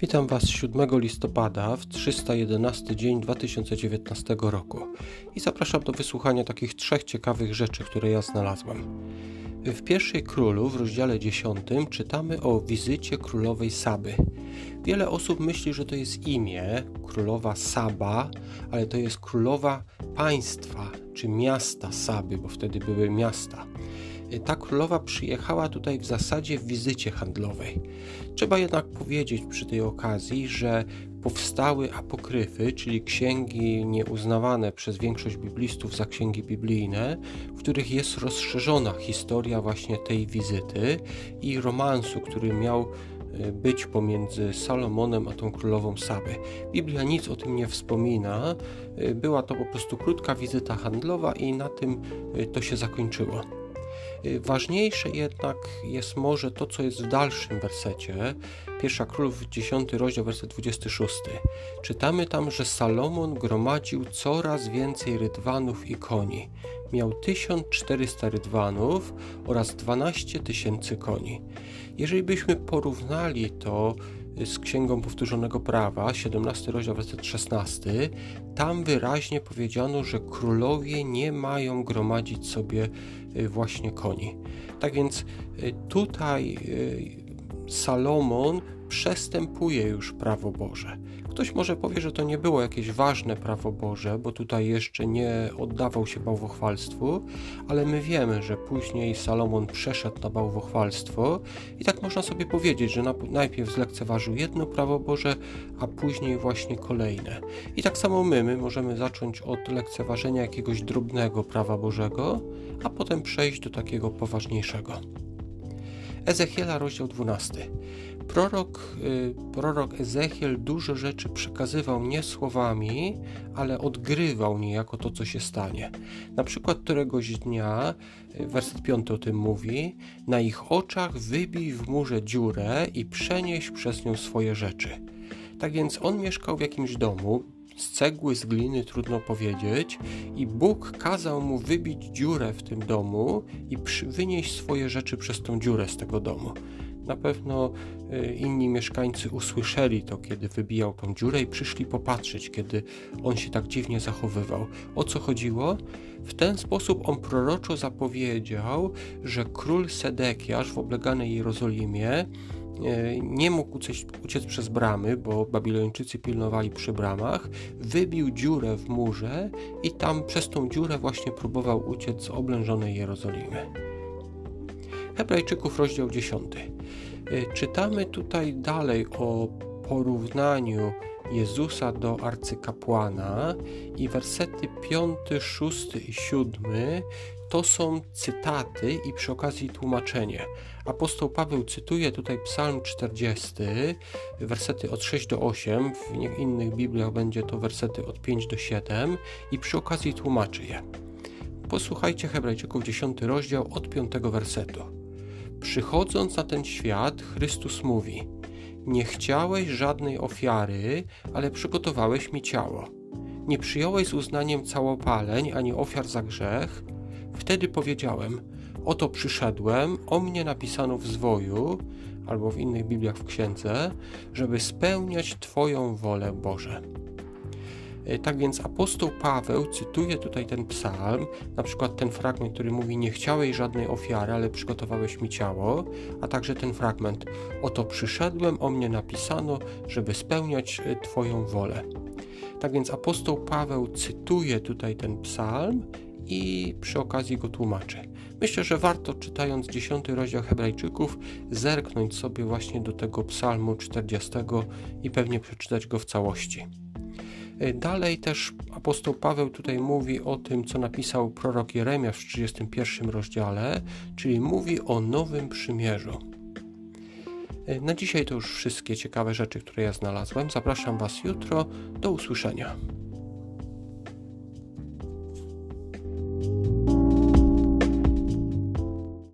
Witam Was 7 listopada w 311 dzień 2019 roku i zapraszam do wysłuchania takich trzech ciekawych rzeczy, które ja znalazłem. W pierwszej królu w rozdziale 10 czytamy o wizycie królowej Saby. Wiele osób myśli, że to jest imię królowa Saba, ale to jest królowa państwa czy miasta Saby, bo wtedy były miasta ta królowa przyjechała tutaj w zasadzie w wizycie handlowej. Trzeba jednak powiedzieć przy tej okazji, że powstały apokryfy, czyli księgi nieuznawane przez większość biblistów za księgi biblijne, w których jest rozszerzona historia właśnie tej wizyty i romansu, który miał e, być pomiędzy Salomonem a tą królową Saby. Biblia nic o tym nie wspomina. E, była to po prostu krótka wizyta handlowa i na tym to się zakończyło. Y, ważniejsze jednak jest może to, co jest w dalszym wersecie. Pierwsza Królów, 10 rozdział, werset 26. Czytamy tam, że Salomon gromadził coraz więcej rydwanów i koni. Miał 1400 rydwanów oraz 12 tysięcy koni. Jeżeli byśmy porównali to z Księgą Powtórzonego Prawa, 17 rozdział, werset 16, tam wyraźnie powiedziano, że królowie nie mają gromadzić sobie y, właśnie koni. Tak więc y, tutaj y, Salomon przestępuje już prawo Boże. Ktoś może powie, że to nie było jakieś ważne prawo Boże, bo tutaj jeszcze nie oddawał się bałwochwalstwu, ale my wiemy, że później Salomon przeszedł na bałwochwalstwo i tak można sobie powiedzieć, że najpierw zlekceważył jedno prawo Boże, a później właśnie kolejne. I tak samo my, my możemy zacząć od lekceważenia jakiegoś drobnego prawa Bożego, a potem przejść do takiego poważniejszego. Ezechiela, rozdział 12. Prorok, y, prorok Ezechiel dużo rzeczy przekazywał nie słowami, ale odgrywał niejako to, co się stanie. Na przykład któregoś dnia, y, werset 5 o tym mówi, na ich oczach wybij w murze dziurę i przenieś przez nią swoje rzeczy. Tak więc on mieszkał w jakimś domu, z cegły, z gliny, trudno powiedzieć, i Bóg kazał mu wybić dziurę w tym domu i wynieść swoje rzeczy przez tą dziurę z tego domu. Na pewno y, inni mieszkańcy usłyszeli to, kiedy wybijał tą dziurę i przyszli popatrzeć, kiedy on się tak dziwnie zachowywał. O co chodziło? W ten sposób on proroczo zapowiedział, że król Sedekiasz w obleganej Jerozolimie nie mógł uciec, uciec przez bramy, bo Babilończycy pilnowali przy bramach, wybił dziurę w murze i tam przez tą dziurę właśnie próbował uciec z oblężonej Jerozolimy. Hebrajczyków, rozdział 10. E, czytamy tutaj dalej o porównaniu Jezusa do arcykapłana i wersety 5, 6 i 7 to są cytaty i przy okazji tłumaczenie. Apostoł Paweł cytuje tutaj Psalm 40, wersety od 6 do 8, w innych Bibliach będzie to wersety od 5 do 7 i przy okazji tłumaczy je. Posłuchajcie Hebrajczyków 10 rozdział od 5 wersetu. Przychodząc na ten świat, Chrystus mówi: Nie chciałeś żadnej ofiary, ale przygotowałeś mi ciało. Nie przyjąłeś z uznaniem całopaleń ani ofiar za grzech, Wtedy powiedziałem: Oto przyszedłem, o mnie napisano w zwoju, albo w innych Bibliach w księdze, żeby spełniać Twoją wolę, Boże. E, tak więc apostoł Paweł cytuje tutaj ten psalm, na przykład ten fragment, który mówi: Nie chciałeś żadnej ofiary, ale przygotowałeś mi ciało, a także ten fragment: Oto przyszedłem, o mnie napisano, żeby spełniać e, Twoją wolę. Tak więc apostoł Paweł cytuje tutaj ten psalm i przy okazji go tłumaczy. Myślę, że warto czytając 10 rozdział Hebrajczyków zerknąć sobie właśnie do tego psalmu 40 i pewnie przeczytać go w całości. E, dalej też apostoł Paweł tutaj mówi o tym, co napisał prorok Jeremiasz w 31 rozdziale, czyli mówi o nowym przymierzu. E, na dzisiaj to już wszystkie ciekawe rzeczy, które ja znalazłem. Zapraszam Was jutro. Do usłyszenia.